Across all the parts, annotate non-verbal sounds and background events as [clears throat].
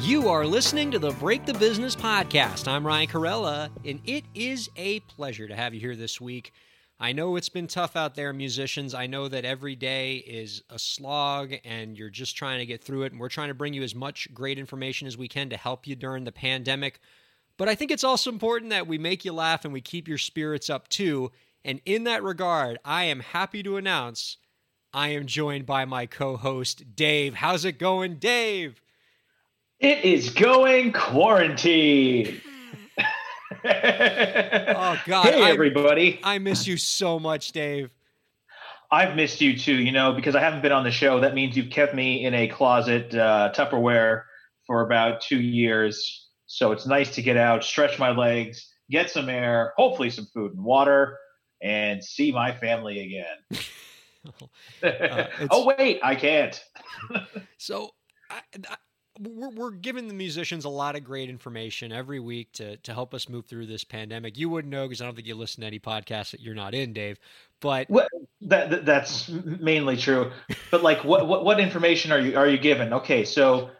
You are listening to the Break the Business podcast. I'm Ryan Kairalla, and it is a pleasure to have you here this week. I know it's been tough out there, musicians. I know that every day is a slog and you're just trying to get through it. And we're trying to bring you as much great information as we can to help you during the pandemic. But I think it's also important that we make you laugh and we keep your spirits up too. And in that regard, I am happy to announce I am joined by my co host, Dave. How's it going, Dave? It is going quarantine. [laughs] oh God! Hey I, everybody! I miss you so much, Dave. I've missed you too. You know, because I haven't been on the show. That means you've kept me in a closet uh, Tupperware for about two years. So it's nice to get out, stretch my legs, get some air, hopefully some food and water, and see my family again. [laughs] [laughs] uh, oh wait, I can't. so I, I, we're, we're giving the musicians a lot of great information every week to to help us move through this pandemic. You wouldn't know because I don't think you listen to any podcasts that you're not in, Dave. But well, that, that that's mainly true. But like, what, what what information are you are you given? Okay, so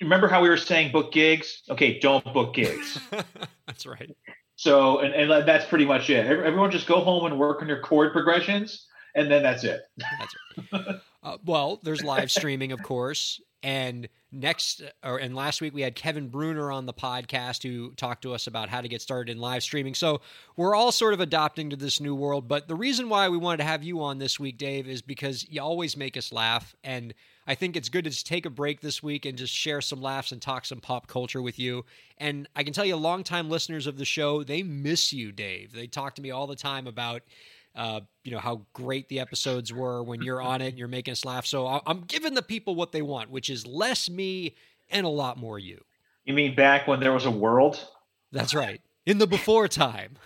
remember how we were saying book gigs? Okay, don't book gigs. [laughs] that's right. So and, and that's pretty much it. Everyone just go home and work on your chord progressions and then that's it. That's it. uh, well, there's live [laughs] streaming, of course, and next or and last week we had Kevin Bruner on the podcast who talked to us about how to get started in live streaming. So we're all sort of adopting to this new world. But the reason why we wanted to have you on this week, Dave, is because you always make us laugh and. I think it's good to just take a break this week and just share some laughs and talk some pop culture with you. And I can tell you, longtime listeners of the show, they miss you, Dave. They talk to me all the time about uh, you know how great the episodes were when you're on it and you're making us laugh. So I'm giving the people what they want, which is less me and a lot more you. You mean back when there was a world? That's right. In the before time.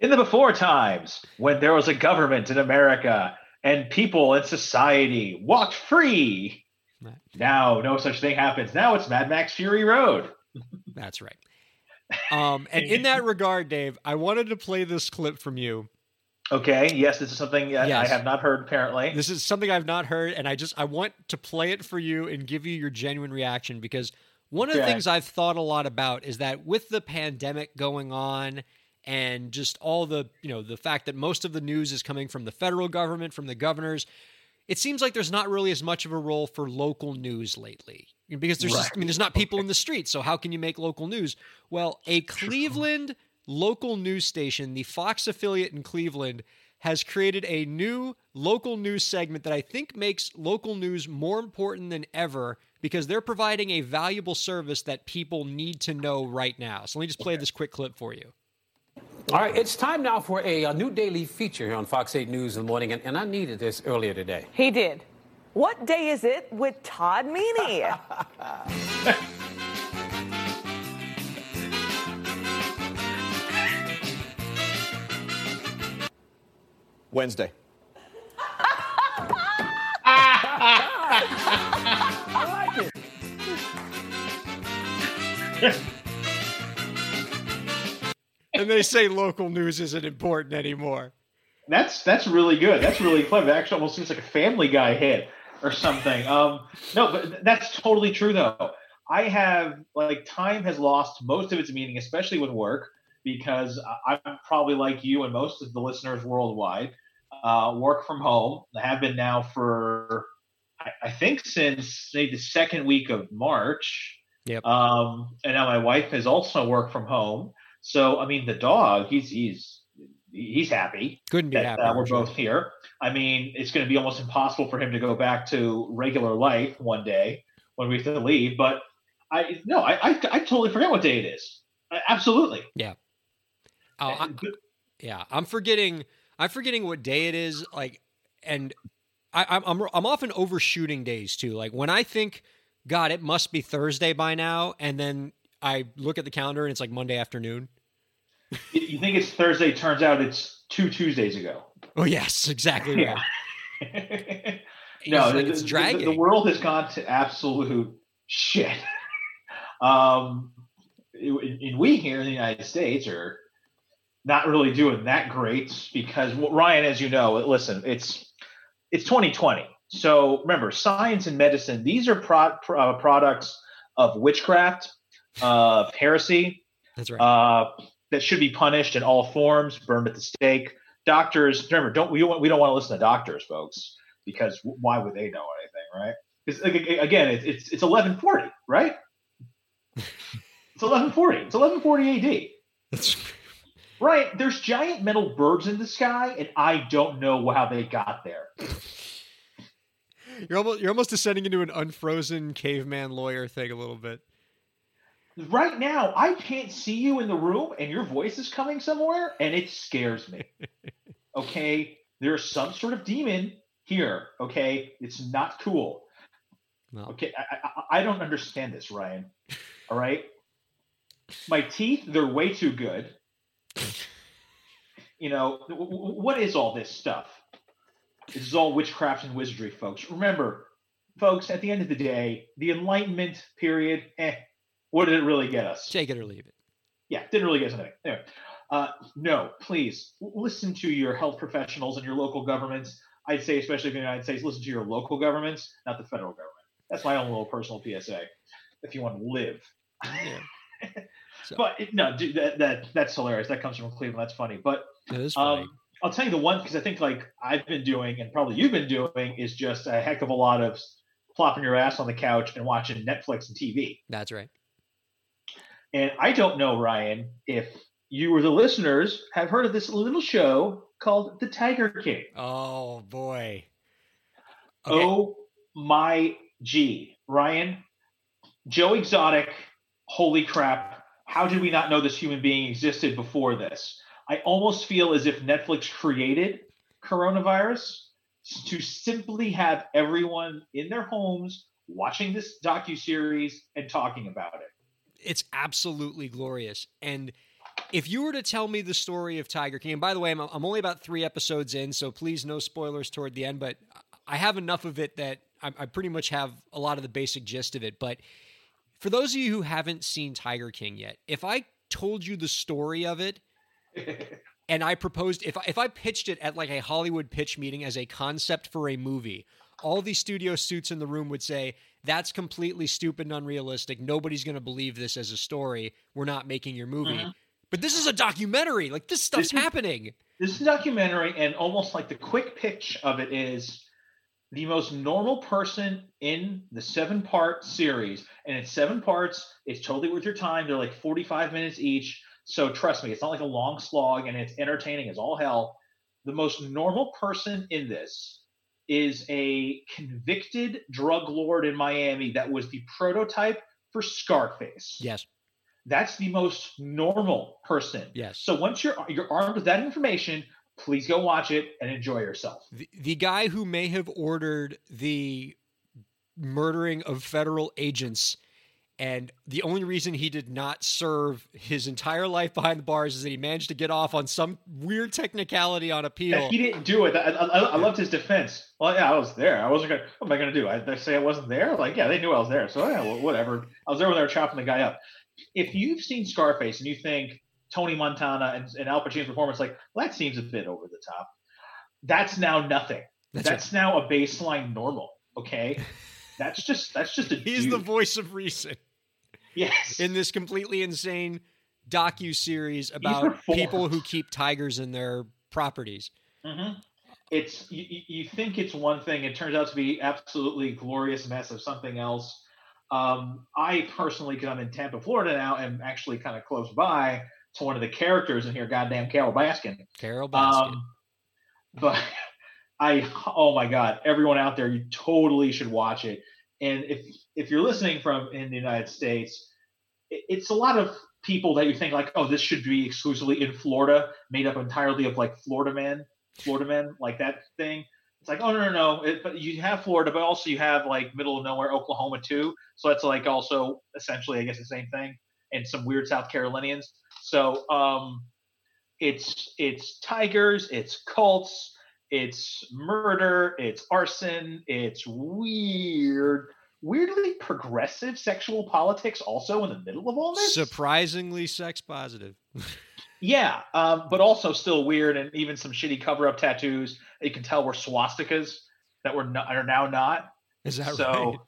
In the before times, when there was a government in America and people in society walked free. Now, no such thing happens. Now it's Mad Max Fury Road. That's right. Um, and in that regard, Dave, I wanted to play this clip from you Okay. Yes, this is something yes. I have not heard. Apparently, this is something I've not heard, and I just I want to play it for you and give you your genuine reaction because one of okay. the things I've thought a lot about is that with the pandemic going on and just all the you know the fact that most of the news is coming from the federal government, from the governors, it seems like there's not really as much of a role for local news lately because there's right. just, I mean there's not people in the streets, so how can you make local news? Well, a Cleveland local news station, the Fox affiliate in Cleveland, has created a new local news segment that I think makes local news more important than ever because they're providing a valuable service that people need to know right now. So let me just play this quick clip for you. All right, it's time now for a, a new daily feature here on Fox 8 News in the morning, and, and I needed this earlier today. He did. What day is it with Todd Meany? [laughs] Wednesday. I like it. and they say local news isn't important anymore. That's that's really good. That's really clever. It actually almost seems like a Family Guy hit or something. Um, no, but that's totally true though. I have like time has lost most of its meaning, especially with work because I'm probably like you and most of the listeners worldwide uh, work from home. I have been now for I, I think since maybe the second week of March. Yep. Um, and now my wife has also worked from home. So I mean, the dog, he's he's he's happy. Couldn't be that, happy. Uh, we're both here. I mean, it's going to be almost impossible for him to go back to regular life one day when we have to leave. But I no, I I, I totally forget what day it is. Absolutely. Yeah. Oh, I, yeah. I'm forgetting. I'm forgetting what day it is. Like, and I, I'm I'm often overshooting days too. Like when I think, God, it must be Thursday by now, and then I look at the calendar and it's like Monday afternoon. you think it's Thursday, turns out it's two Tuesdays ago. Oh yes, exactly right. Yeah. [laughs] no, like it's the- dragging. The, world has gone to absolute shit. [laughs] um, and we here in the United States are not really doing that great because well, Ryan, as you know, listen, it's it's 2020. So remember, science and medicine; these are pro- pro- uh, products of witchcraft, of heresy, That's right. uh, that should be punished in all forms, burned at the stake. Doctors, remember, don't we don't, we don't want to listen to doctors, folks, because why would they know anything, right? Because again, it's it's it's eleven forty, right? [laughs] It's eleven forty. It's eleven forty A.D. That's Right? There's giant metal birds in the sky, and I don't know how they got there. you're almost you're almost descending into an unfrozen caveman lawyer thing a little bit. Right now, I can't see you in the room, and your voice is coming somewhere, and it scares me. [laughs] okay, there's some sort of demon here. Okay, it's not cool. No. Okay, I, I, I don't understand this, Ryan. [laughs] All right, my teeth they're way too good. You know w- w- what is all this stuff? This is all witchcraft and wizardry, folks. Remember, folks, at the end of the day, the Enlightenment period, eh, what did it really get us? Take it or leave it. Yeah, didn't really get us anything. Anyway, uh, no, please listen to your health professionals and your local governments. I'd say, especially in the United States, listen to your local governments, not the federal government. That's my own little personal PSA. If you want to live, Yeah. [laughs] So- but it, no, dude, that, that that's hilarious. That comes from Cleveland. That's funny. But That is funny. um, I'll tell you the one because I think like I've been doing and probably you've been doing is just a heck of a lot of plopping your ass on the couch and watching Netflix and TV. That's right. And I don't know, Ryan, if you or the listeners have heard of this little show called The Tiger King. Oh boy. Okay. Oh my G. Ryan, Joe Exotic, holy crap. How did we not know this human being existed before this? I almost feel as if Netflix created coronavirus to simply have everyone in their homes watching this docu-series and talking about it. it's absolutely glorious. And if you were to tell me the story of Tiger King, and by the way, I'm, I'm only about three episodes in, so please no spoilers toward the end, but I have enough of it that I, I pretty much have a lot of the basic gist of it. But for those of you who haven't seen Tiger King yet, if I told you the story of it, [laughs] and I proposed if I, if I pitched it at like a Hollywood pitch meeting as a concept for a movie, all the studio suits in the room would say that's completely stupid and unrealistic. Nobody's going to believe this as a story. We're not making your movie. Mhm. But this is a documentary. Like this stuff's This is- happening. this is a documentary and almost like the quick pitch of it is the most normal person in the seven part series. And it's seven parts. It's totally worth your time. They're like 45 minutes each. So trust me it's not like a long slog and it's entertaining as all hell. The most normal person in this is a convicted drug lord in miami that was the prototype for scarface. Yes. that's the most normal person. Yes. so once you're you're armed with that information, please go watch it and enjoy yourself. The, the guy who may have ordered the murdering of federal agents and the only reason he did not serve his entire life behind the bars is that he managed to get off on some weird technicality on appeal. That he didn't do it. I, I, I loved his defense. Well, yeah, I was there. I wasn't gonna. What am I gonna do? I they say I wasn't there. Like, yeah, they knew I was there. So yeah, well, whatever. I was there when they were chopping the guy up. If you've seen Scarface and you think Tony Montana and, and Al Pacino's performance, like, well, that seems a bit over the top. That's now nothing. That's That's, now a baseline normal. Okay. [laughs] That's just that's just a He's dude. the voice of reason. yes. in this completely insane docu series about people who keep tigers in their properties. hmm It's you, you- you think it's one thing, it turns out to be absolutely glorious mess of something else. Um, I personally, because I'm in Tampa, Florida now, am actually kind of close by to one of the characters in here, goddamn Carole Baskin. Carole Baskin. Um, but [laughs] I, oh my God, everyone out there, you totally should watch it. And if if you're listening from in the United States, it, it's a lot of people that you think like, oh, this should be exclusively in Florida, made up entirely of like Florida men, Florida men, like that thing. It's like, oh no, no, no. It, but you have Florida, but also you have like middle of nowhere Oklahoma too. So that's like also essentially, I guess, the same thing, and some weird South Carolinians. So um, it's it's tigers, it's cults, it's murder, it's arson, it's weird, weirdly progressive sexual politics also in the middle of all this. Surprisingly sex positive. [laughs] yeah, um, but also still weird and even some shitty cover up tattoos. You can tell were swastikas that were not, are now not. Is that so, right?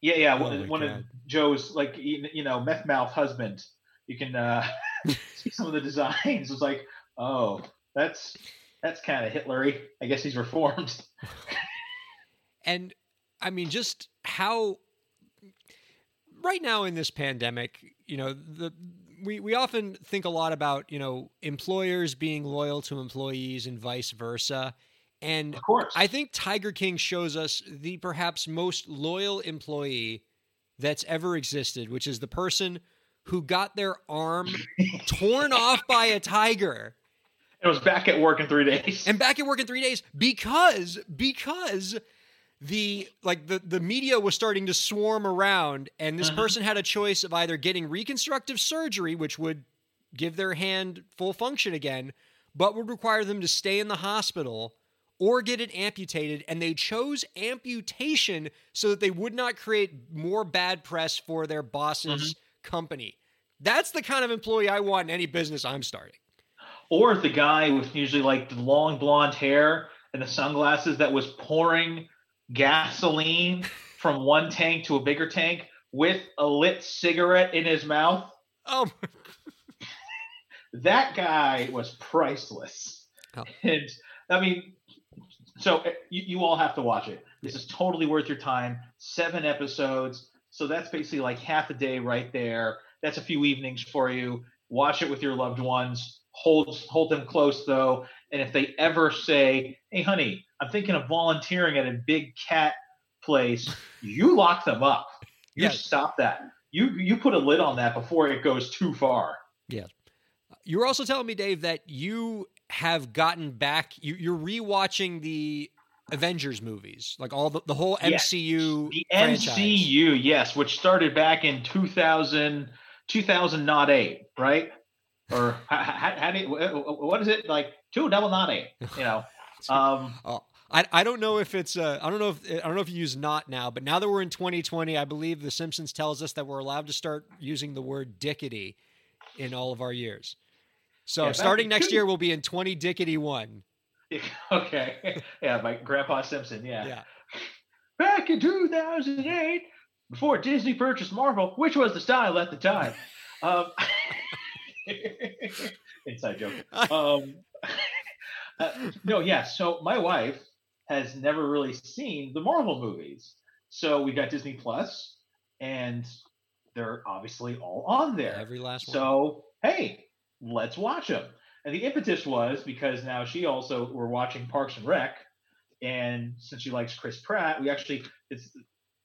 Yeah, yeah. Oh one, one of Joe's like you know meth mouth husband. You can uh, [laughs] see some of the designs. It's like, oh, that's that's kind of Hitlery. I guess he's reformed. [laughs] And I mean, just how right now in this pandemic, you know, the we, we often think a lot about, you know, employers being loyal to employees and vice versa. And Of course. I think Tiger King shows us the perhaps most loyal employee that's ever existed, which is the person who got their arm torn off by a tiger It was back at work in three days. and back at work in three days because because the like the the media was starting to swarm around and this Mhm. person had a choice of either getting reconstructive surgery which would give their hand full function again but would require them to stay in the hospital or get it amputated and they chose amputation so that they would not create more bad press for their boss's company that's the kind of employee i want in any business i'm starting or the guy with usually like the long blonde hair and the sunglasses that was pouring gasoline [laughs] from one tank to a bigger tank with a lit cigarette in his mouth. oh [laughs] That guy was priceless. Oh. And I mean, so uh, you, you all have to watch it. This is totally worth your time. Seven episodes. So that's basically like half a day right there. That's a few evenings for you. Watch it with your loved ones. Hold hold them close though. And if they ever say, "Hey, honey, I'm thinking of volunteering at a big cat place," you lock them up. You Yes. stop that. You you put a lid on that before it goes too far. Yeah. You were also telling me, Dave, that you have gotten back. You, you're rewatching the Avengers movies, like all the, the whole Yes. MCU. The franchise. MCU, yes, which started back in 2000, 2000 not eight, right? Or how, how, how do you, what is it like? Two double not eight, you know? [laughs] Um, Oh, I, I don't know if it's uh, I don't know if I don't know if you use not now, but now that we're in 2020, I believe The Simpsons tells us that we're allowed to start using the word dickety in all of our years. So Yeah, starting next year, we'll be in 20 dickety one. [laughs] okay, yeah, my Grandpa Simpson, yeah. Yeah. Back in 2008, before Disney purchased Marvel, which was the style at the time. [laughs] Um, [laughs] inside joke. Um, uh, no, yeah. So my wife has never really seen the Marvel movies. So we got Disney Plus, and they're obviously all on there. Every last one. So hey, let's watch them. And the impetus was because now she also we're watching Parks and Rec, and since she likes Chris Pratt, we actually it's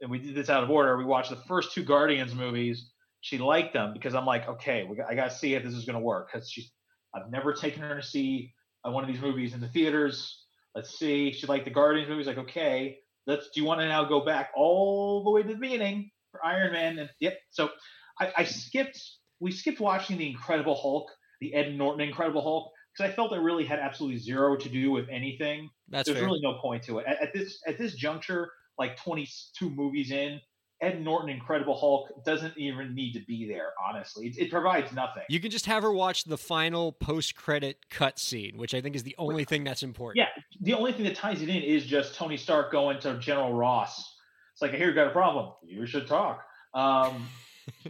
and we did this out of order. We watched the first two Guardians movies. She liked them because I'm like, okay, got, I got to see if this is going to work because she's I've never taken her to see uh, one of these movies in the theaters. Let's see. She liked the Guardians movies. Like, okay, let's. Do you want to now go back all the way to the beginning for Iron Man? And yep. So I, I skipped. We skipped watching the Incredible Hulk, the Ed Norton Incredible Hulk, because I felt it really had absolutely zero to do with anything. That's There's fair. really no point to it at, at this at this juncture. Like 22 movies in, Ed Norton Incredible Hulk doesn't even need to be there. Honestly, it, it provides nothing. You can just have her watch the final post-credit cut scene, which I think is the only thing that's important. Yeah, the only thing that ties it in is just Tony Stark going to General Ross. It's like, I hear you got a problem. You should talk. Um,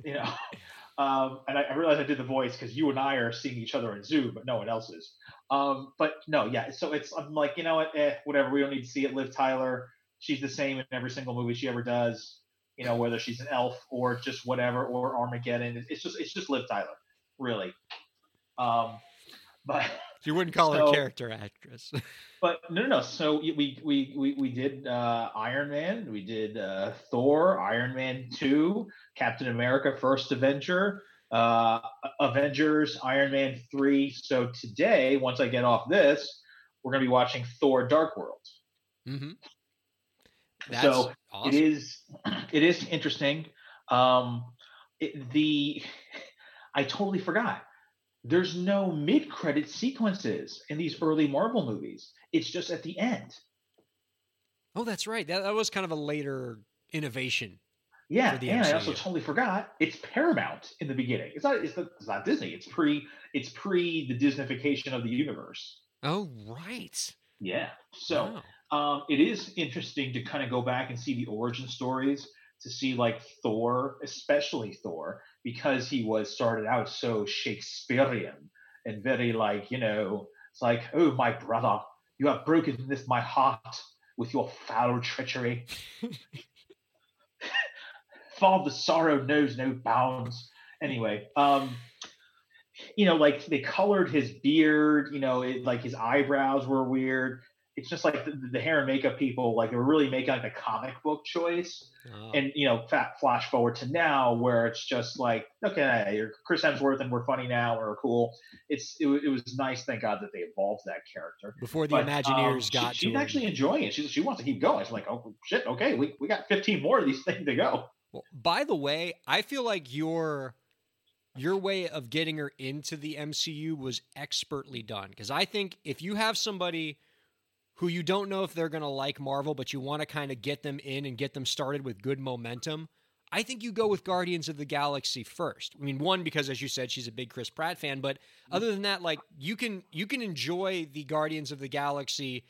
you know, [laughs] um, and I, I realize I did the voice because you and I are seeing each other in Zoom, but no one else is. Um, but no, yeah. So it's I'm like, you know what? Eh, whatever. We don't need to see it. Liv Tyler, she's the same in every single movie she ever does. You know, whether she's an elf or just whatever or Armageddon. It's- just it's just Liv Tyler, really. Um, but You wouldn't call her So- a character actress. [laughs] but no, no, no. So we we we we did uh, Iron Man, we did uh, Thor, Iron Man two, Captain America: First Avenger, uh, Avengers, Iron Man three. So today, once I get off this, we're gonna be watching Thor: Dark World. mm-hmm. That's So, awesome. It is [clears throat] it is interesting. Um, it, the I totally forgot. There's no mid-credit sequences in these early Marvel movies. It's just at the end. Oh, that's right. That, that was kind of a later innovation. Yeah, and I also totally forgot it's Paramount in the beginning. It's not. It's, not, it's not Disney. It's pre. It's pre the Disneyfication of the universe. Oh right. Yeah. So wow. um, it is interesting to kind of go back and see the origin stories to see like Thor, especially Thor, because he was started out so Shakespearean and very like you know it's like oh my brother, you have broken this my heart with your foul treachery. [laughs] Father sorrow knows no bounds. Anyway, um, you know, like they colored his beard, you know, it, like his eyebrows were weird. It's just like the, the, hair and makeup people, like they were really making like a comic book choice. Oh. And you know, fat flash forward to now where it's just like, okay, you're Chris Hemsworth and we're funny now, we're cool. It's it, it was nice, thank God that they evolved that character before the but, Imagineers um, got. She, she's actually enjoying it. She she wants to keep going. She's like, oh shit, okay, we we got 15 more of these [laughs] things to go. Well, by the way, I feel like your your way of getting her into the MCU was expertly done because I think if you have somebody who you don't know if they're going to like Marvel, but you want to kind of get them in and get them started with good momentum, I think you go with Guardians of the Galaxy first. I mean, one because as you said, she's a big Chris Pratt fan, but other than that, like you can you can enjoy the Guardians of the Galaxy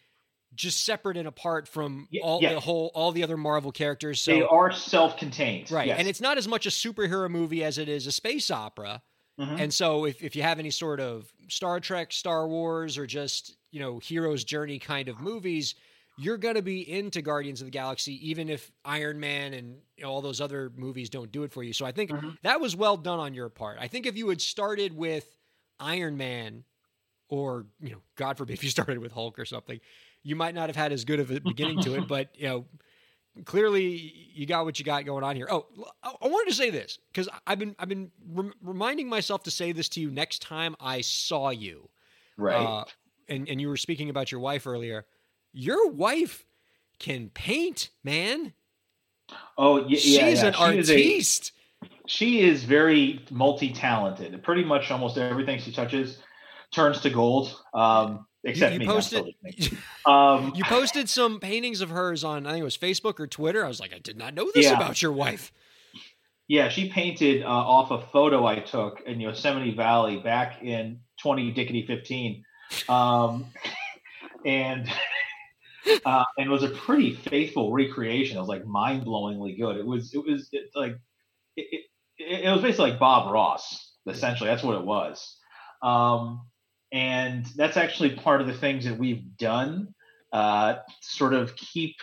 just separate and apart from all the whole all the other Marvel characters. So they are self-contained, right? Yes. And it's not as much a superhero movie as it is a space opera. Mm-hmm. And so, if if you have any sort of Star Trek, Star Wars, or just you know hero's journey kind of movies, you're going to be into Guardians of the Galaxy, even if Iron Man and you know, all those other movies don't do it for you. So I think mm-hmm. that was well done on your part. I think if you had started with Iron Man, or you know, God forbid, [laughs] if you started with Hulk or something, you might not have had as good of a beginning to it, [laughs] but you know, clearly you got what you got going on here. Oh, I wanted to say this because I've been I've been re- reminding myself to say this to you next time I saw you. Right. Uh, and and you were speaking about your wife earlier. Your wife can paint, man. Oh yeah, she's yeah, an she artiste. Is a, she is very multi-talented. Pretty much almost everything she touches turns to gold. Um, Except you, you me, posted, um, you posted some paintings of hers on I think it was Facebook or Twitter. I was like, I did not know this yeah. about your wife. Yeah, she painted uh, off a photo I took in Yosemite Valley back in 20 Dickety 15, um, [laughs] and [laughs] uh, and it was a pretty faithful recreation. It was like mind blowingly good. It was it was it, like it, it, it was basically like Bob Ross. Essentially, that's what it was. Um, and that's actually part of the things that we've done uh, sort of keep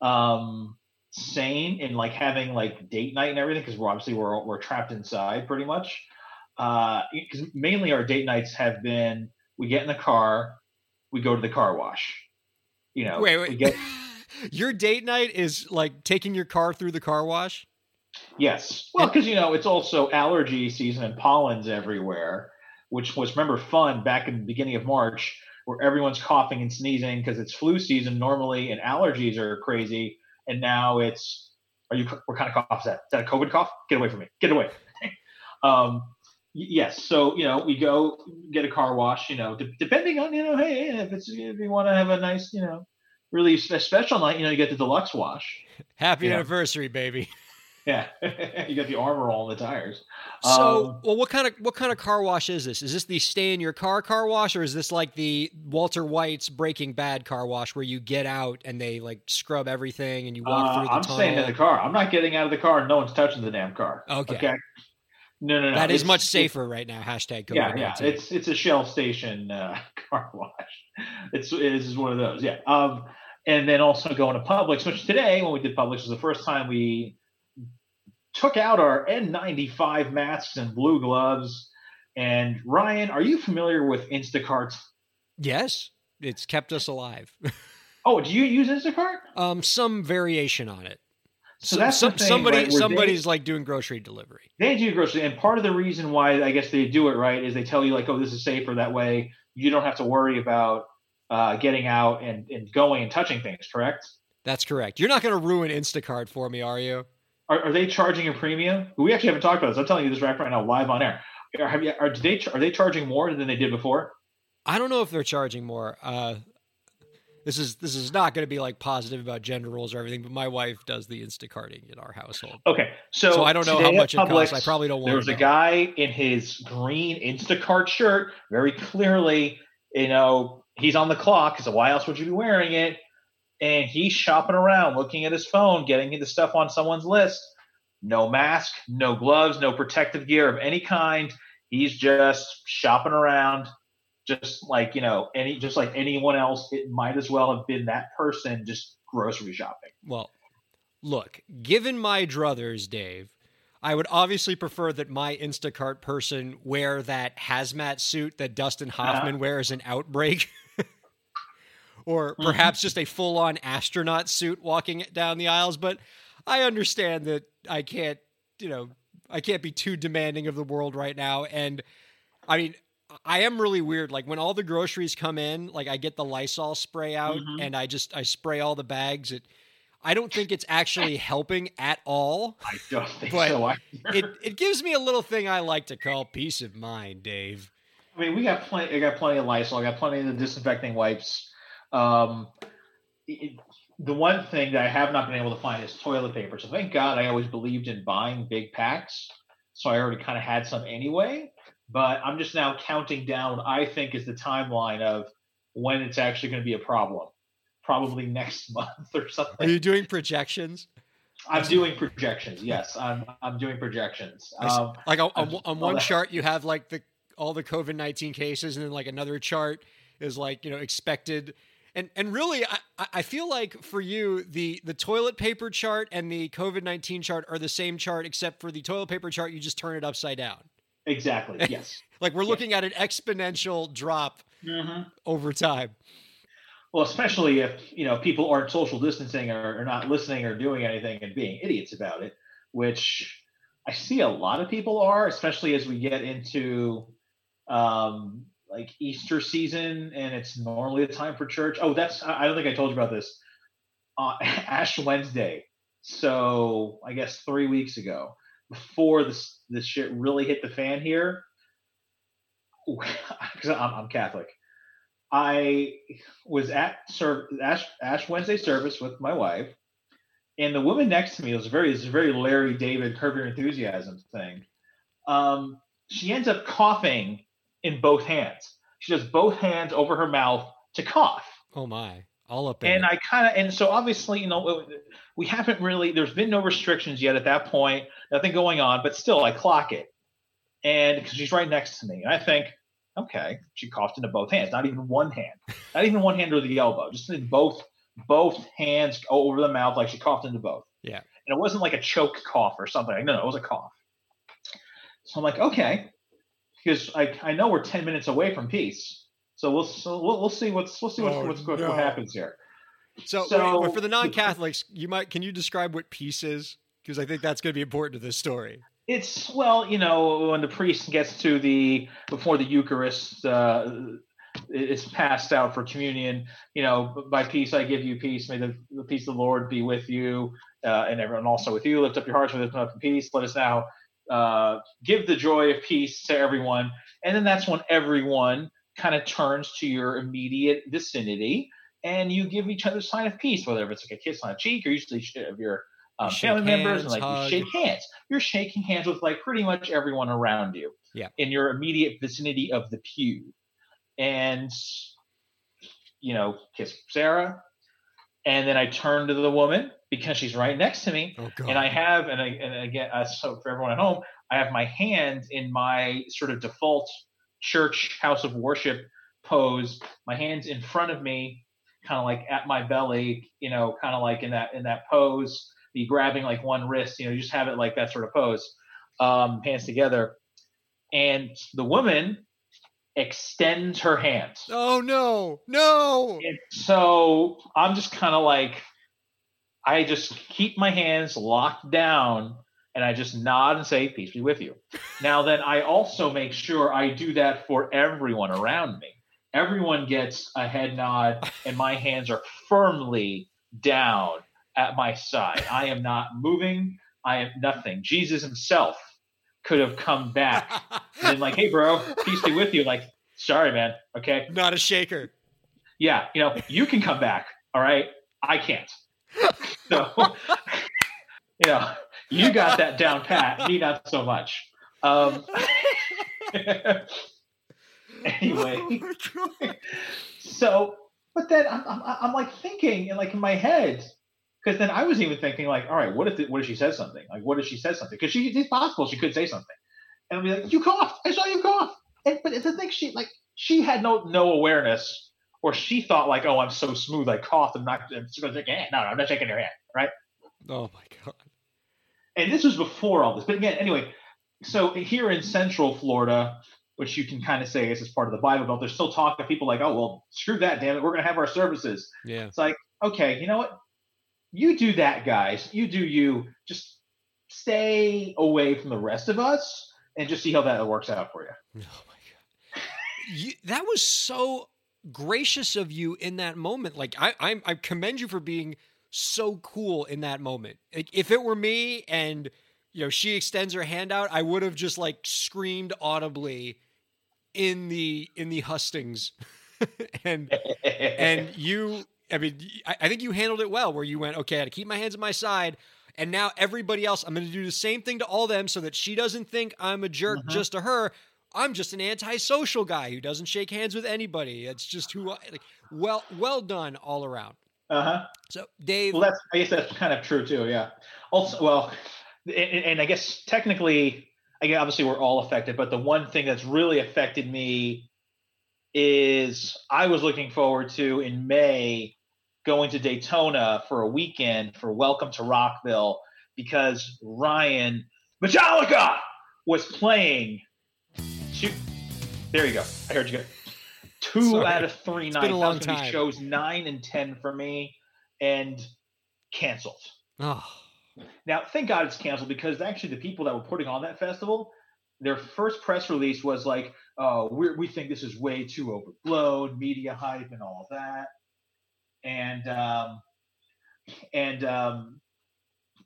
um, sane and like having like date night and everything because we're obviously we're, we're trapped inside pretty much. Because uh, mainly our date nights have been we get in the car we go to the car wash you know. Wait wait. get... [laughs] your date night is like taking your car through the car wash? Yes. Well because you know it's also allergy season and pollen's everywhere which was remember fun back in the beginning of March, where everyone's coughing and sneezing because it's flu season normally and allergies are crazy. And now it's, are you, what kind of cough is that? Is that a COVID cough? Get away from me. Get away. [laughs] um, yes. So, you know, we go get a car wash, you know, de- depending on, you know, hey, if it's, if you want to have a nice, you know, really special night, you know, you get the deluxe wash. Happy anniversary, baby. [laughs] Yeah, [laughs] you got the armor all the tires. So, um, well, what kind of what kind of car wash is this? Is this the stay in your car car wash, or is this like the Walter White's Breaking Bad car wash, where you get out and they like scrub everything and you walk uh, through the I'm tunnel? staying in the car. I'm not getting out of the car. and No one's touching the damn car. Okay. Okay. No, no, no. That is much safer right now. Hashtag COVID. Yeah, yeah. It's it's a Shell station uh, [laughs] car wash. It's it is one of those. Yeah. Um, and then also going to Publix, which today when we did Publix was the first time we took out our N95 masks and blue gloves. And Ryan, are you familiar with Instacart? Yes, it's kept us alive. [laughs] oh, do you use Instacart? Um, some variation on it. So, so that's some, thing, somebody right, somebody's they, like doing grocery delivery. They do grocery, and part of the reason why I guess they do it right is they tell you like, oh, this is safer. That way, you don't have to worry about uh, getting out and, and going and touching things. Correct? That's correct. You're not going to ruin Instacart for me, are you? Are, are, they charging a premium? We actually haven't talked about this. I'm telling you this right, right now, live on air. Have you, are they are they charging more than they did before? I don't know if they're charging more. Uh, this is this is not going to be like positive about gender roles or everything, but my wife does the Instacarting in our household. Okay, so so I don't know how much it costs. I probably don't want. There was a guy in his green Instacart shirt, very clearly, you know, he's on the clock. So why else would you be wearing it? And he's shopping around, looking at his phone, getting the stuff on someone's list. No mask, no gloves, no protective gear of any kind. He's just shopping around, just like you know any just like anyone else it might as well have been that person just grocery shopping well look given my druthers dave i would obviously prefer that my instacart person wear that hazmat suit that dustin uh-huh. hoffman uh-huh. wears in outbreak [laughs] or mm-hmm. perhaps mm-hmm. just a full-on astronaut suit walking down the aisles but i understand that i can't you know i can't be too demanding of the world right now and i mean I am really weird. Like when all the groceries come in, like I get the Lysol spray out mm-hmm. and I just I spray all the bags. It I don't think it's actually [laughs] helping at all. I don't think but so. it it gives me a little thing I like to call peace of mind, Dave. I mean, we got plenty. I got plenty of Lysol. I got plenty of the disinfecting wipes. Um, it, the one thing that I have not been able to find is toilet paper. So thank God I always believed in buying big packs. So I already kind of had some anyway but I'm just now counting down. I think is the timeline of when it's actually going to be a problem. Probably next [laughs] month or something. Are you doing projections? I'm doing projections. Yes, I'm. I'm doing projections. Um, like on, on, on one chart, you have like the all the COVID nineteen cases, and then like another chart is like you know expected. And and really, I, I feel like for you, the the toilet paper chart and the COVID nineteen chart are the same chart, except for the toilet paper chart, you just turn it upside down. Exactly. [laughs] Yes. like we're looking at an exponential drop mm-hmm. over time. Well, especially if you know people aren't social distancing or, or not listening or doing anything and being idiots about it, which I see a lot of people are, especially as we get into um, like Easter season and it's normally the time for church. Oh, that's I don't think I told you about this. Uh, [laughs] Ash Wednesday. So I guess three weeks ago, before this this shit really hit the fan here, [laughs] because I'm, I'm, Catholic, I was at Ash, Ash Wednesday service with my wife, and the woman next to me was very this very Larry David Curb Your Enthusiasm thing. Um, she ends up coughing in both hands. She does both hands over her mouth to cough. Oh my! All up. and it. I kind of and so obviously you know we haven't really there's been no restrictions yet at that point nothing going on, but still I clock it. And because she's right next to me. And I think, okay, she coughed into both hands, not even one hand, [laughs] not even one hand or the elbow, just in both both hands over the mouth, like she coughed into both. Yeah. And it wasn't like a choke cough or something. No, no, it was a cough. So I'm like, okay, because I, I know we're 10 minutes away from peace. So we'll so we'll, we'll see what's we'll see what's, oh, what's no. what happens here. So, so wait, for the non-Catholics, you might can you describe what peace is? because I think that's going to be important to this story. It's well, you know, when the priest gets to the before the Eucharist uh, is passed out for communion, you know, by peace I give you peace. May the, the peace of the Lord be with you uh, and everyone also with you. Lift up your hearts with up in peace. Let us now uh, give the joy of peace to everyone. And then that's when everyone kind of turns to your immediate vicinity and you give each other a sign of peace, whether it's like a kiss on the cheek or usually if you're um, family hands, members and like hug. you shake hands. You're shaking hands with like pretty much everyone around you. Yeah. In your immediate vicinity of the pew. And you know, kiss Sarah. And then I turn to the woman because she's right next to me. Oh, and I have, and, I, and again, uh, so for everyone at home, I have my hand in my sort of default church house of worship pose. My hands in front of me, kind of like at my belly, you know, kind of like in that in that pose be grabbing like one wrist, you know, you just have it like that sort of pose, um, hands together. And the woman extends her hands. Oh no, no. And so I'm just kind of like, I just keep my hands locked down and I just nod and say, Peace be with you. [laughs] now, then I also make sure I do that for everyone around me. Everyone gets a head nod, [laughs] and my hands are firmly down at my side. I am not moving. I am nothing. Jesus himself could have come back and like, "Hey, bro, peace be with you." Like, sorry, man. Okay, Not a shaker. yeah, you know, you can come back. All right, I can't. So, [laughs] you know, you got that down pat. Me, not so much. Um, [laughs] anyway, [laughs] so, but then I'm, I'm, I'm like thinking, and like in my head, because then I was even thinking, like, all right, what if it, what if she says something? Like, what if she says something? Because she it's possible she could say something, and I'll be like, you coughed. I saw you cough. And but it's the thing, she like she had no no awareness, or she thought like, oh, I'm so smooth, I coughed. I'm not. I'm just take your hand. No, no, I'm not shaking your hand, right? Oh my god. and this was before all this. But again, anyway, so here in Central Florida, which you can kind of say is part of the Bible Belt, there's still talk of people like, oh well, screw that, damn it, we're gonna have our services. Yeah. It's like, okay, you know what? You do that, guys. You do you. Just stay away from the rest of us and just see how that works out for you. [laughs] Oh my god. You, that was so gracious of you in that moment. Like I, I, I commend you for being so cool in that moment. Like, if it were me and you know she extends her hand out, I would have just like screamed audibly in the in the hustings, [laughs] and and you. I mean, I, I think you handled it well. Where you went, okay, I had to keep my hands at my side. And now everybody else, I'm going to do the same thing to all them so that she doesn't think I'm a jerk Mhm. just to her. I'm just an antisocial guy who doesn't shake hands with anybody. It's just who I like. Well, well done all around. uh huh. So, Dave, Well, that's I guess that's kind of true too. Yeah. Also, well, and, and I guess technically, I guess obviously we're all affected, but the one thing that's really affected me is I was looking forward to in May going to Daytona for a weekend for Welcome to Rockville because Ryan Metallica was playing. Two, there you go. I heard you go. Two Sorry. out of three It's nights. been a long was gonna be time. shows nine and ten for me, and canceled. oh, Now, thank God it's canceled because actually the people that were putting on that festival, their first press release was like, "Oh, we we think this is way too overblown, media hype, and all that," and um, and um,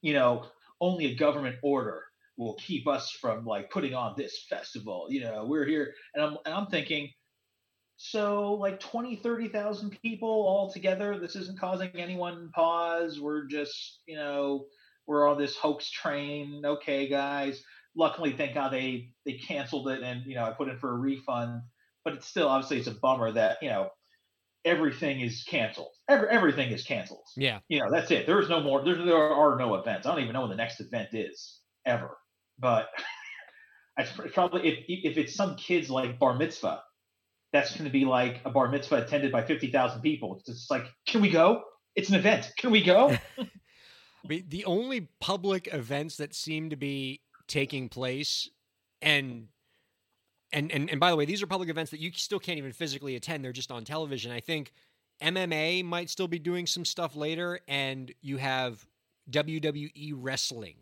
you know, only a government order will keep us from like putting on this festival. You know, we're here, and I'm and I'm thinking. So, like 20, 30,000 people all together. This isn't causing anyone pause. We're just, you know, we're on this hoax train. Okay, guys. Luckily, thank God they they canceled it, and you know I put in for a refund. But it's still obviously it's a bummer that you know everything is canceled. Every, everything is canceled. yeah. You know that's it. There's no more. There, there are no events. I don't even know when the next event is ever. But [laughs] it's probably if if it's some kids like bar mitzvah, that's going to be like a bar mitzvah attended by fifty thousand people. It's just like, can we go? It's an event. Can we go? [laughs] The only public events that seem to be taking place, and and and and by the way, these are public events that you still can't even physically attend. They're just on television. I think MMA might still be doing some stuff later, and you have WWE wrestling.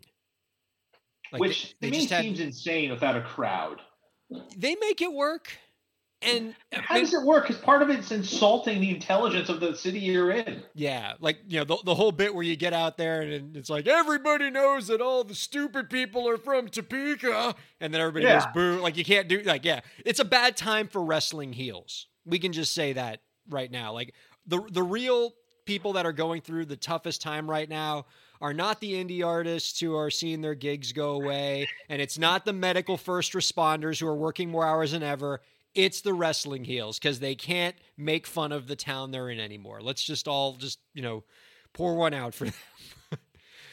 Like Which they, to they me had, seems insane without a crowd. they make it work, and How does it work? Because part of it's insulting the intelligence of the city you're in. Yeah, like you know the the whole bit where you get out there and it's like everybody knows that all the stupid people are from Topeka, and then everybody goes boo. Like you can't do like yeah, it's a bad time for wrestling heels. We can just say that right now. Like the the real people that are going through the toughest time right now are not the indie artists who are seeing their gigs go away, and it's not the medical first responders who are working more hours than ever. It's the wrestling heels because they can't make fun of the town they're in anymore. Let's just all just you know pour one out for [laughs] them.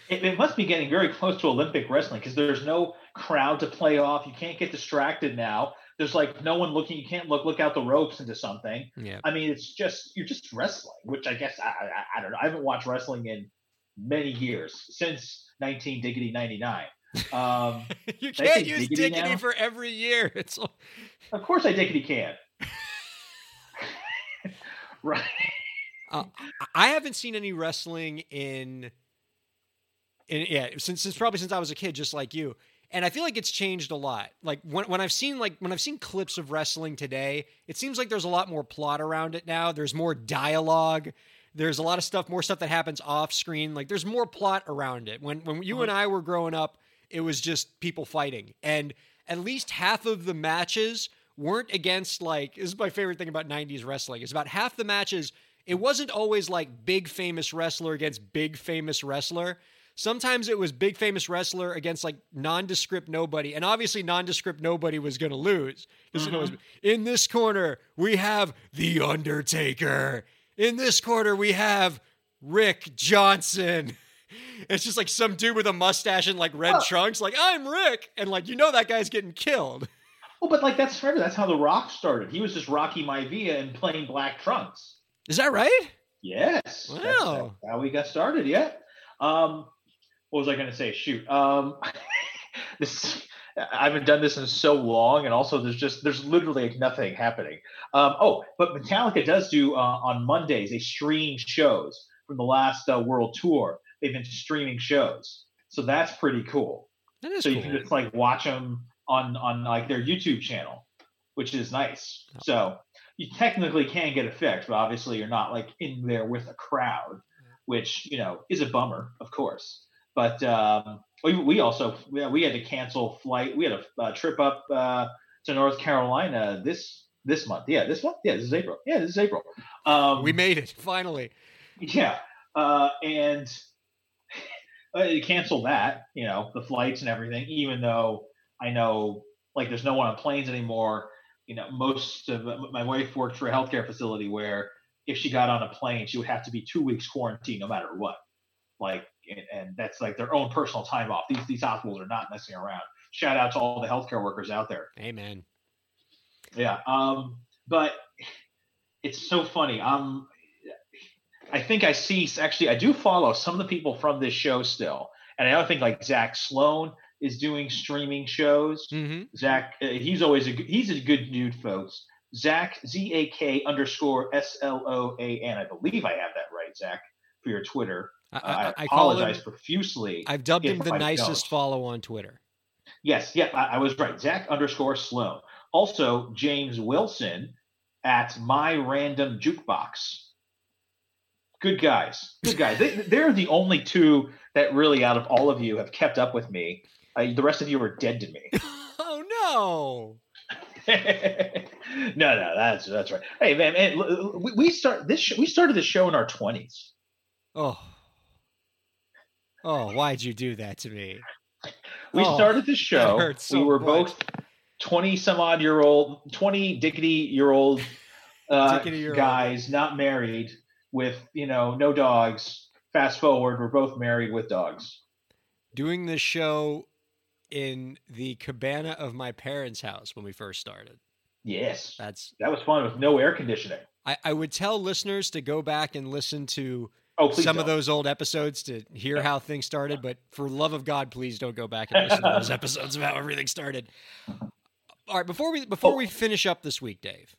It, it must be getting very close to Olympic wrestling because there's no crowd to play off. You can't get distracted now. There's like no one looking. You can't look look out the ropes into something. Yeah, I mean, it's just you're just wrestling, which I guess I, I, I don't know. I haven't watched wrestling in many years since 19 diggity 99. Um, [laughs] you can't use diggity diggity for every year. [laughs] It's of course, I diggity can. [laughs] right. Uh, I haven't seen any wrestling in, in yeah since since probably since I was a kid, just like you. And I feel like it's changed a lot. Like when when I've seen like when I've seen clips of wrestling today, it seems like there's a lot more plot around it now. There's more dialogue. There's a lot of stuff, more stuff that happens off screen. Like there's more plot around it. When when you and I were growing up, it was just people fighting. And at least half of the matches weren't against like this is my favorite thing about 90s wrestling. Is about half the matches it wasn't always like big famous wrestler against big famous wrestler. Sometimes it was big famous wrestler against like nondescript nobody, and obviously nondescript nobody was going to lose. Mm-hmm. in this corner we have the Undertaker. In this corner we have Rick Johnson. [laughs] It's just like some dude with a mustache and like red oh. trunks, like I'm Rick, and like you know that guy's getting killed. [laughs] Well, but like that's forever. That's how The Rock started. He was just Rocky Maivia and playing black trunks. Is that right? Yes. Wow. That's, how we got started. Yeah. Um, what was I going to say? Shoot. Um, [laughs] this I haven't done this in so long, and also there's just there's literally nothing happening. Um, oh, but Metallica does do uh, on Mondays they stream shows from the last uh, world tour. They've been streaming shows, so that's pretty cool. That is so cool. you can just like watch them on on like their YouTube channel, which is nice. Oh. So you technically can get a fix, but obviously you're not like in there with a crowd, which you know is a bummer, of course. But um, we, we also we had to cancel flight. We had a, a trip up uh, to North Carolina this this month. Yeah, this month. Yeah, this is April. Yeah, this is April. Um, we made it finally. Yeah, uh, and uh, cancel that. You know, the flights and everything. Even though I know like there's no one on planes anymore you know, most of my wife worked for a healthcare facility where if she got on a plane, she would have to be two weeks quarantine no matter what. Like, and that's like their own personal time off. These these hospitals are not messing around. Shout out to all the healthcare workers out there. Amen. Yeah. Um, but it's so funny. Um, I think I see actually I do follow some of the people from this show still, and I don't think like Zak Sloan is doing streaming shows. Mm-hmm. Zak, uh, he's always a he's a good dude, folks. Zak Z A K underscore S L O A N. I believe I have that right, Zak, for your Twitter. I, I, I apologize him, profusely. I've dubbed him the I nicest don't. follow on Twitter. Yes, yeah, I, I was right. Zak underscore Sloan. Also, James Wilson at my random jukebox. Good guys. Good guys. they, they're the only two that really, out of all of you, have kept up with me uh, the rest of you are dead to me. [laughs] oh no. [laughs] no, no, that's that's right. Hey, man, man we, we start this. Sh- we started this show in our twenties. Oh, oh, why'd you do that to me? We oh, started the show. So we were much. both twenty some odd year old, twenty dickety year old uh, guys, not married, with you know no dogs. Fast forward, we're both married with dogs. Doing this show in the cabana of my parents' house when we first started. Yes. That's that was fun with no air conditioning. I, I would tell listeners to go back and listen to oh, some don't. of those old episodes to hear yeah. how things started, but for love of God, please don't go back and listen to those [laughs] episodes of how everything started. All right, before we before oh. we finish up this week, Dave,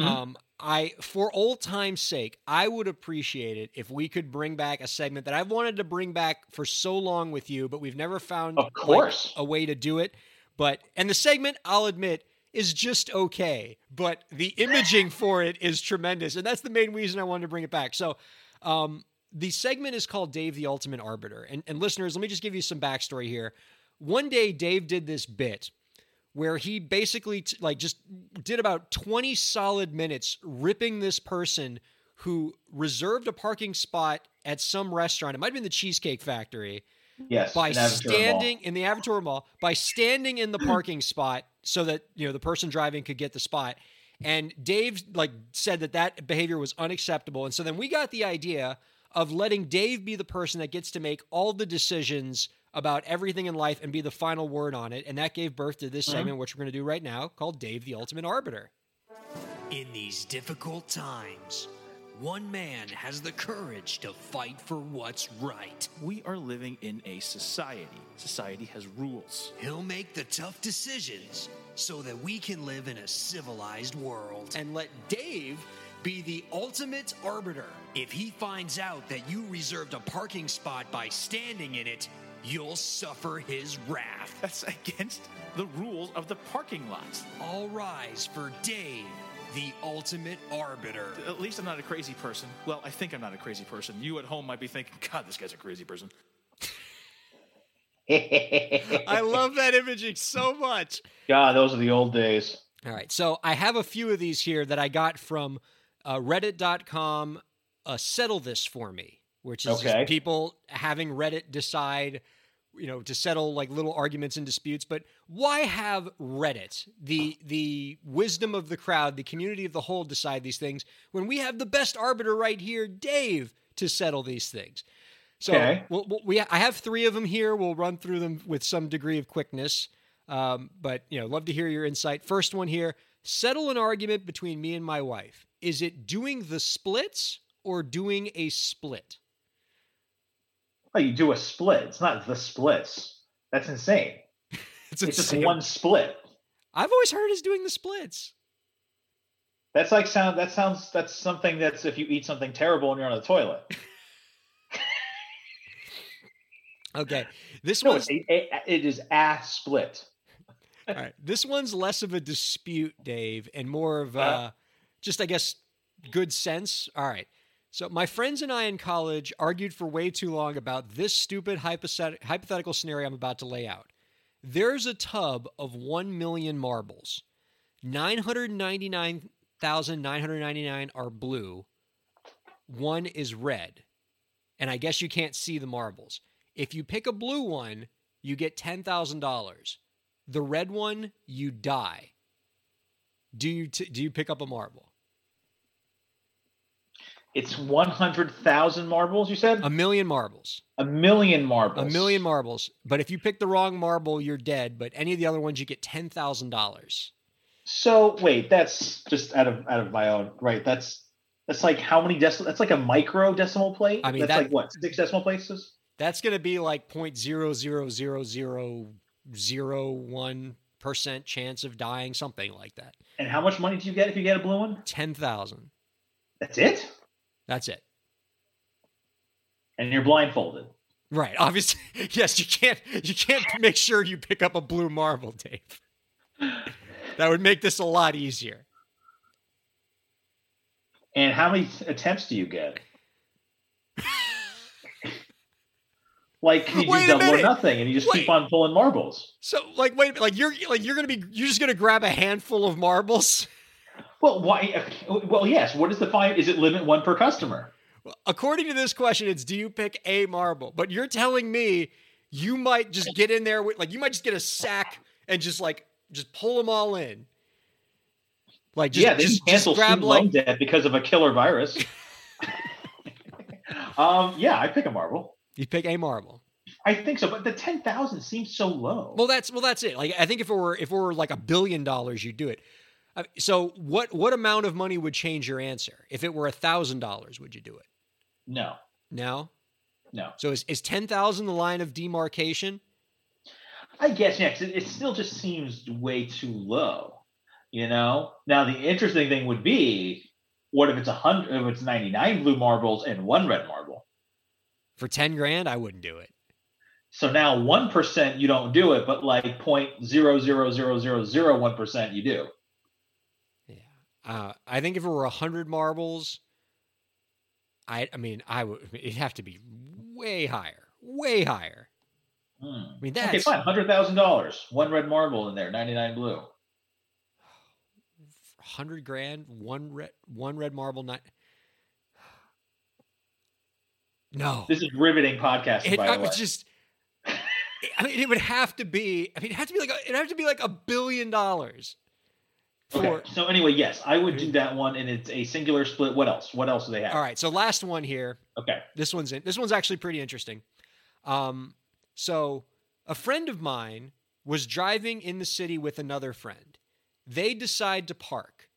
mm-hmm. um, I, for old time's sake, I would appreciate it if we could bring back a segment that I've wanted to bring back for so long with you, but we've never found of course. Like, a way to do it. But and the segment, I'll admit, is just okay, but the imaging for it is tremendous, and that's the main reason I wanted to bring it back. So, um, the segment is called Dave the Ultimate Arbiter, and, and listeners, let me just give you some backstory here. One day, Dave did this bit where he basically t- like just did about 20 solid minutes ripping this person who reserved a parking spot at some restaurant. It might have been the Cheesecake Factory. Yes. By standing in the Aventura Mall, by standing in the [clears throat] parking spot so that, you know, the person driving could get the spot. And Dave like said that that behavior was unacceptable. And so then we got the idea of letting Dave be the person that gets to make all the decisions about everything in life and be the final word on it. And that gave birth to this mm-hmm. segment, which we're going to do right now, called Dave the Ultimate Arbiter. In these difficult times, one man has the courage to fight for what's right. We are living in a society. Society has rules. He'll make the tough decisions so that we can live in a civilized world. And let Dave be the ultimate arbiter. If he finds out that you reserved a parking spot by standing in it, you'll suffer his wrath. That's against the rules of the parking lots. All rise for Dave, the ultimate arbiter. At least I'm not a crazy person. Well, I think I'm not a crazy person. You at home might be thinking, God, this guy's a crazy person. [laughs] I love that imaging so much. God, those are the old days. All right. So I have a few of these here that I got from uh, reddit.com. Uh, settle this for me, which is Okay. people having Reddit decide, you know, to settle like little arguments and disputes. But why have Reddit, the the wisdom of the crowd, the community of the whole, decide these things when we have the best arbiter right here, Dave, to settle these things? So Okay. we'll, we'll- we I have three of them here. We'll run through them with some degree of quickness. Um, but you know, love to hear your insight. First one here: settle an argument between me and my wife. Is it doing the splits or doing a split? Oh, you do a split. It's not the splits. That's insane. [laughs] It's, It's just one split. I've always heard it's doing the splits. That's like sound. That sounds. That's something that's if you eat something terrible and you're on the toilet. [laughs] Okay, this No, one's a, a- it is a split. all right. This one's less of a dispute, Dave, and more of uh, Uh. just, I guess, good sense. All right. So my friends and I in college argued for way too long about this stupid hypothet- hypothetical scenario I'm about to lay out. There's a tub of 1 million marbles. 999,999 are blue. One is red. And I guess you can't see the marbles. If you pick a blue one, you get $10,000. The red one, you die. Do you t- do you pick up a marble? It's one hundred thousand marbles. You said A million marbles. a million marbles. A million marbles. But if you pick the wrong marble, you're dead. But any of the other ones, you get ten thousand dollars. So wait, that's just out of out of my own right. That's that's like how many decimal? That's like a micro decimal plate. I mean, that's that- like what six decimal places. That's going to be like point zero zero zero zero zero one percent chance of dying, something like that. And how much money do you get if you get a blue one? Ten thousand. That's it. That's it. And you're blindfolded. Right. Obviously, [laughs] yes. You can't. You can't make sure you pick up a blue marble, Dave. That would make this a lot easier. And how many attempts do you get? [laughs] like can you Wait do double or nothing, and you just Wait. keep on pulling marbles. So, like, wait, like you're like you're gonna be you're just gonna grab a handful of marbles. Well, why? Well, yes. What is the fine? Is it limit one per customer? According to this question, it's do you pick a marble? But you're telling me you might just get in there with like you might just get a sack and just like just pull them all in. Like just, yeah, they just, cancel just grab student loan like debt because of a killer virus. [laughs] um, yeah, I pick a marble. you pick a marble. I think so, but the ten thousand seems so low. Well, that's well, that's it. Like I think if it were if it were like a billion dollars, you'd do it. So what what amount of money would change your answer? If it were a thousand dollars, would you do it? no, No. no. So is is ten thousand the line of demarcation? I guess yeah, it, it still just seems way too low. You know. Now the interesting thing would be, what if it's a hundred? If it's ninety nine blue marbles and one red marble? For ten grand, I wouldn't do it. So now one percent you don't do it, but like point zero zero zero zero zero one percent you do. Uh, I think if it were a hundred marbles, I I mean I would it'd have to be way higher, way higher. Hmm. I mean that's Okay, fine. Hundred thousand dollars, one red marble in there, ninety nine blue. hundred grand, one red one red marble night. No, This is riveting podcasting, it, by I the way. would just. [laughs] I mean, it would have to be. I mean, it have to be like a, it have to be like a billion dollars. For Okay. So anyway, yes, I would do that one, and it's a singular split. What else? What else do they have? all right, so last one here. Okay. This one's in, this one's actually pretty interesting. Um, so a friend of mine was driving in the city with another friend. They decide to park.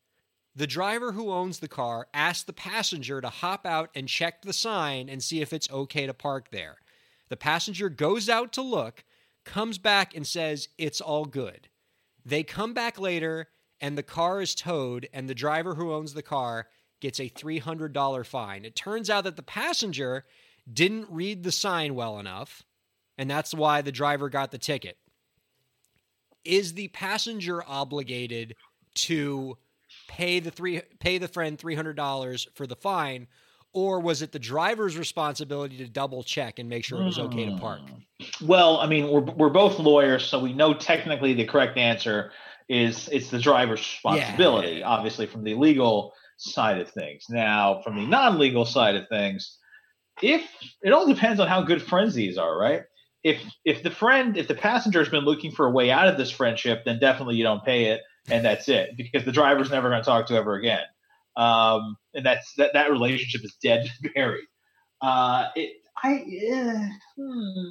The driver who owns the car asks the passenger to hop out and check the sign and see if it's okay to park there. The passenger goes out to look, comes back and says it's all good. They come back later and the car is towed, and the driver who owns the car gets a $300 fine. It turns out that the passenger didn't read the sign well enough, and that's why the driver got the ticket. Is the passenger obligated to pay the three pay the friend $300 for the fine or was it the driver's responsibility to double check and make sure it was okay to park? Hmm. Well, I mean, we're we're both lawyers, so we know technically the correct answer is it's the driver's responsibility, yeah. obviously from the legal side of things. Now, from the non-legal side of things, if it all depends on how good friends these are, right? If if the friend, if the passenger has been looking for a way out of this friendship, then definitely you don't pay it, and that's it, because the driver's never going to talk to ever again, um, and that's that that relationship is dead and buried. Uh, it, I uh, hmm.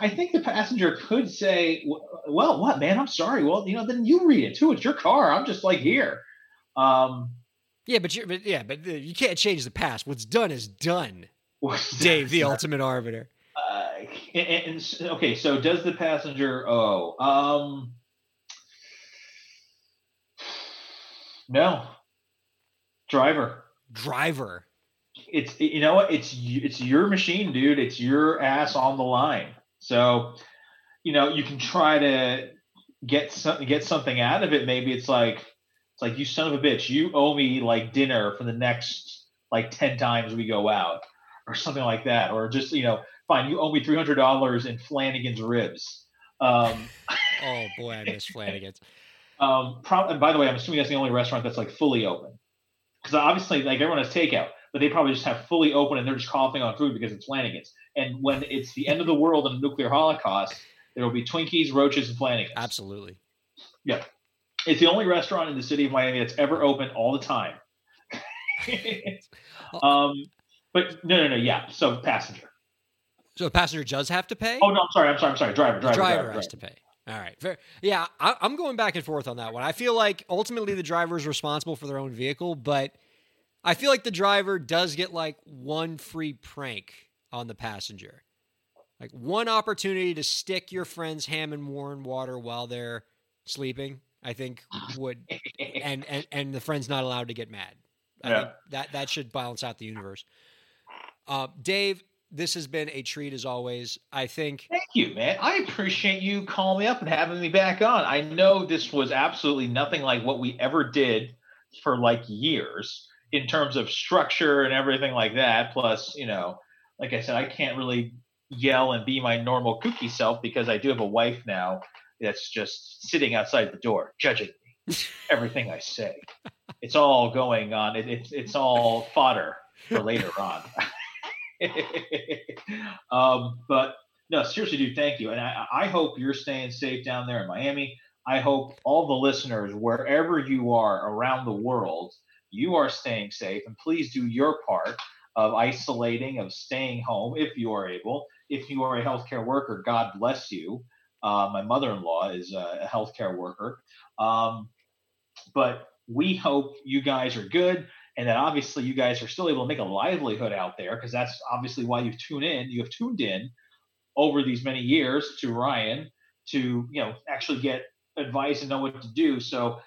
I think the passenger could say, "Well, what, man? I'm sorry. Well, you know, then you read it too. It's your car. I'm just like here." Um, yeah, but, you, but yeah, but you can't change the past. What's done is done. [laughs] Dave, the ultimate arbiter. Uh, and, and, okay, so does the passenger owe? Um, [sighs] no. Driver. Driver. It's you know what? It's it's your machine, dude. It's your ass on the line. So, you know, you can try to get some get something out of it. Maybe it's like it's like you son of a bitch, you owe me like dinner for the next like ten times we go out, or something like that, or just you know, fine, you owe me three hundred dollars in Flanigan's ribs. Um, [laughs] oh boy, I miss Flanigan's. [laughs] um, pro- and by the way, I'm assuming that's the only restaurant that's like fully open, because obviously like everyone has takeout, but they probably just have fully open and they're just coughing on food because it's Flanigan's. And when it's the end of the world and a nuclear holocaust, there will be Twinkies, roaches, and Flanigan's. Absolutely. Yeah. It's the only restaurant in the city of Miami that's ever open all the time. [laughs] [laughs] um, but no, no, no. Yeah. So passenger. So the passenger does have to pay. Oh no, I'm sorry. I'm sorry. I'm sorry. Driver. Driver. driver, driver has driver. to pay. All right. Fair. Yeah, I, am going back and forth on that one. I feel like ultimately the driver is responsible for their own vehicle, but I feel like the driver does get like one free prank on the passenger, like one opportunity to stick your friend's ham and warm water while they're sleeping. I think [sighs] would and and and the friend's not allowed to get mad. I yeah. that that should balance out the universe. Uh, Dave, this has been a treat as always. I think. Thank you, man. I appreciate you calling me up and having me back on. I know this was absolutely nothing like what we ever did for like years in terms of structure and everything like that. Plus, you know, like I said, I can't really yell and be my normal kooky self because I do have a wife now that's just sitting outside the door judging me [laughs] everything I say. It's all going on. It, it's it's all fodder for later [laughs] on. um, but no, seriously, dude, thank you, and I, I hope you're staying safe down there in Miami. I hope all the listeners, wherever you are around the world, you are staying safe, and please do your part of isolating, of staying home if you are able. If you are a healthcare worker, God bless you. Uh, my mother-in-law is a, a healthcare worker, um, but we hope you guys are good and that obviously you guys are still able to make a livelihood out there because that's obviously why you've tuned in. You have tuned in over these many years to Ryan to you know actually get advice and know what to do. So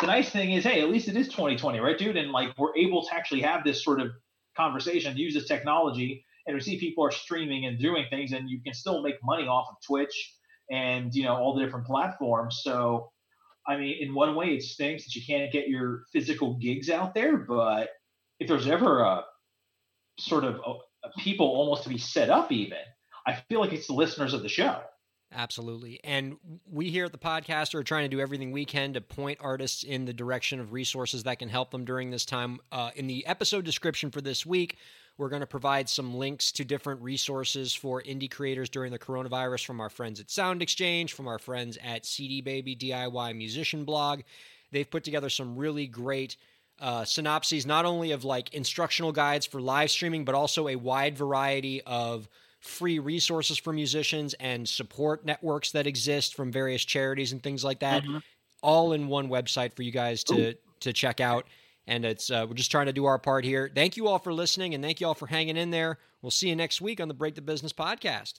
the nice thing is, hey, at least it is 2020, right, dude? And like we're able to actually have this sort of conversation, use this technology, and we see people are streaming and doing things, and you can still make money off of Twitch and you know all the different platforms. So, I mean, in one way, it stinks that you can't get your physical gigs out there, but if there's ever a sort of a, a people almost to be set up, even I feel like it's the listeners of the show. Absolutely. And we here at the podcast are trying to do everything we can to point artists in the direction of resources that can help them during this time. Uh, in the episode description for this week, we're going to provide some links to different resources for indie creators during the coronavirus from our friends at SoundExchange, from our friends at CD Baby DIY Musician Blog. They've put together some really great uh, synopses, not only of like instructional guides for live streaming, but also a wide variety of free resources for musicians and support networks that exist from various charities and things like that, mm-hmm. all in one website for you guys to Ooh. to check out and it's uh, we're just trying to do our part here. Thank you all for listening, and thank you all for hanging in there. We'll see you next week on the Break the Business podcast.